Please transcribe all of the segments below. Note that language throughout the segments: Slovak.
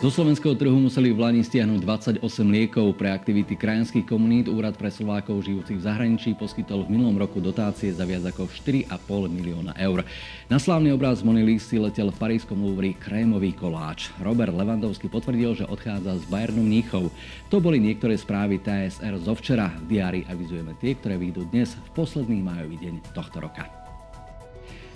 Zo slovenského trhu museli v Lani stiahnuť 28 liekov pre aktivity krajanských komunít. Úrad pre Slovákov žijúcich v zahraničí poskytol v minulom roku dotácie za viac ako 4,5 milióna eur. Na slávny obraz Mony si letel v parískom Louvre krémový koláč. Robert Levandovský potvrdil, že odchádza z Bayernu Mníchov. To boli niektoré správy TSR zo včera. V diári avizujeme tie, ktoré vyjdú dnes v posledný majový deň tohto roka.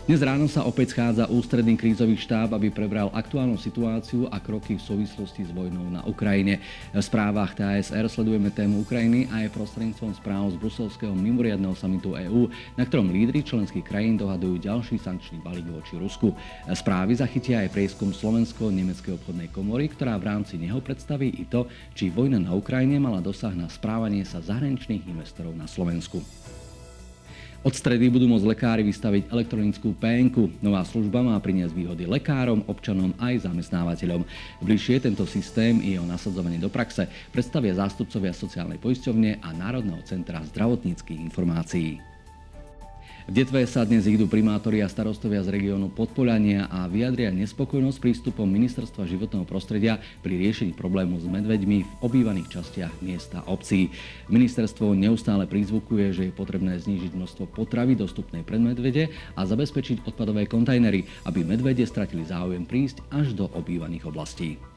Dnes ráno sa opäť schádza ústredný krízový štáb, aby prebral aktuálnu situáciu a kroky v súvislosti s vojnou na Ukrajine. V správach TASR sledujeme tému Ukrajiny a aj prostredníctvom správ z bruselského mimoriadného samitu EÚ, na ktorom lídry členských krajín dohadujú ďalší sankčný balík voči Rusku. Správy zachytia aj prieskum Slovensko-Nemeckej obchodnej komory, ktorá v rámci neho predstaví i to, či vojna na Ukrajine mala dosah na správanie sa zahraničných investorov na Slovensku. Od stredy budú môcť lekári vystaviť elektronickú PNK. Nová služba má priniesť výhody lekárom, občanom aj zamestnávateľom. Bližšie tento systém i jeho nasadzovanie do praxe predstavia zástupcovia sociálnej poisťovne a Národného centra zdravotníckých informácií. V Detve sa dnes idú primátori a starostovia z regiónu Podpolania a vyjadria nespokojnosť prístupom Ministerstva životného prostredia pri riešení problému s medveďmi v obývaných častiach miesta obcí. Ministerstvo neustále prizvukuje, že je potrebné znížiť množstvo potravy dostupnej pre medvede a zabezpečiť odpadové kontajnery, aby medvede stratili záujem prísť až do obývaných oblastí.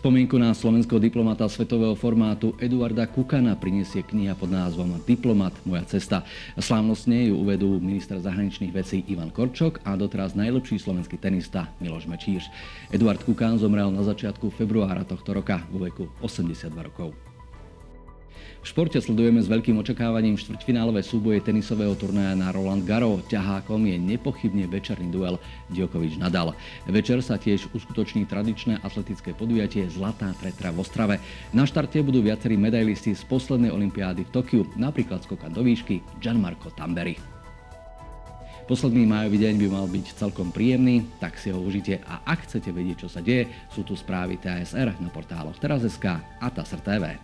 Spomienku na slovenského diplomata svetového formátu Eduarda Kukana prinesie kniha pod názvom Diplomat Moja cesta. Slávnostne ju uvedú minister zahraničných vecí Ivan Korčok a doteraz najlepší slovenský tenista Miloš Mečíš. Eduard Kukan zomrel na začiatku februára tohto roka vo veku 82 rokov. V športe sledujeme s veľkým očakávaním štvrťfinálové súboje tenisového turnaja na Roland Garros. Ťahákom je nepochybne večerný duel Djokovic-Nadal. Večer sa tiež uskutoční tradičné atletické podujatie Zlatá tretra v Ostrave. Na štarte budú viacerí medailisti z poslednej olympiády v Tokiu, napríklad skokan do výšky Gianmarco Tamberi. Posledný májový deň by mal byť celkom príjemný, tak si ho užite a ak chcete vedieť, čo sa deje, sú tu správy TSR na portáloch Teraz.sk a TASR TV.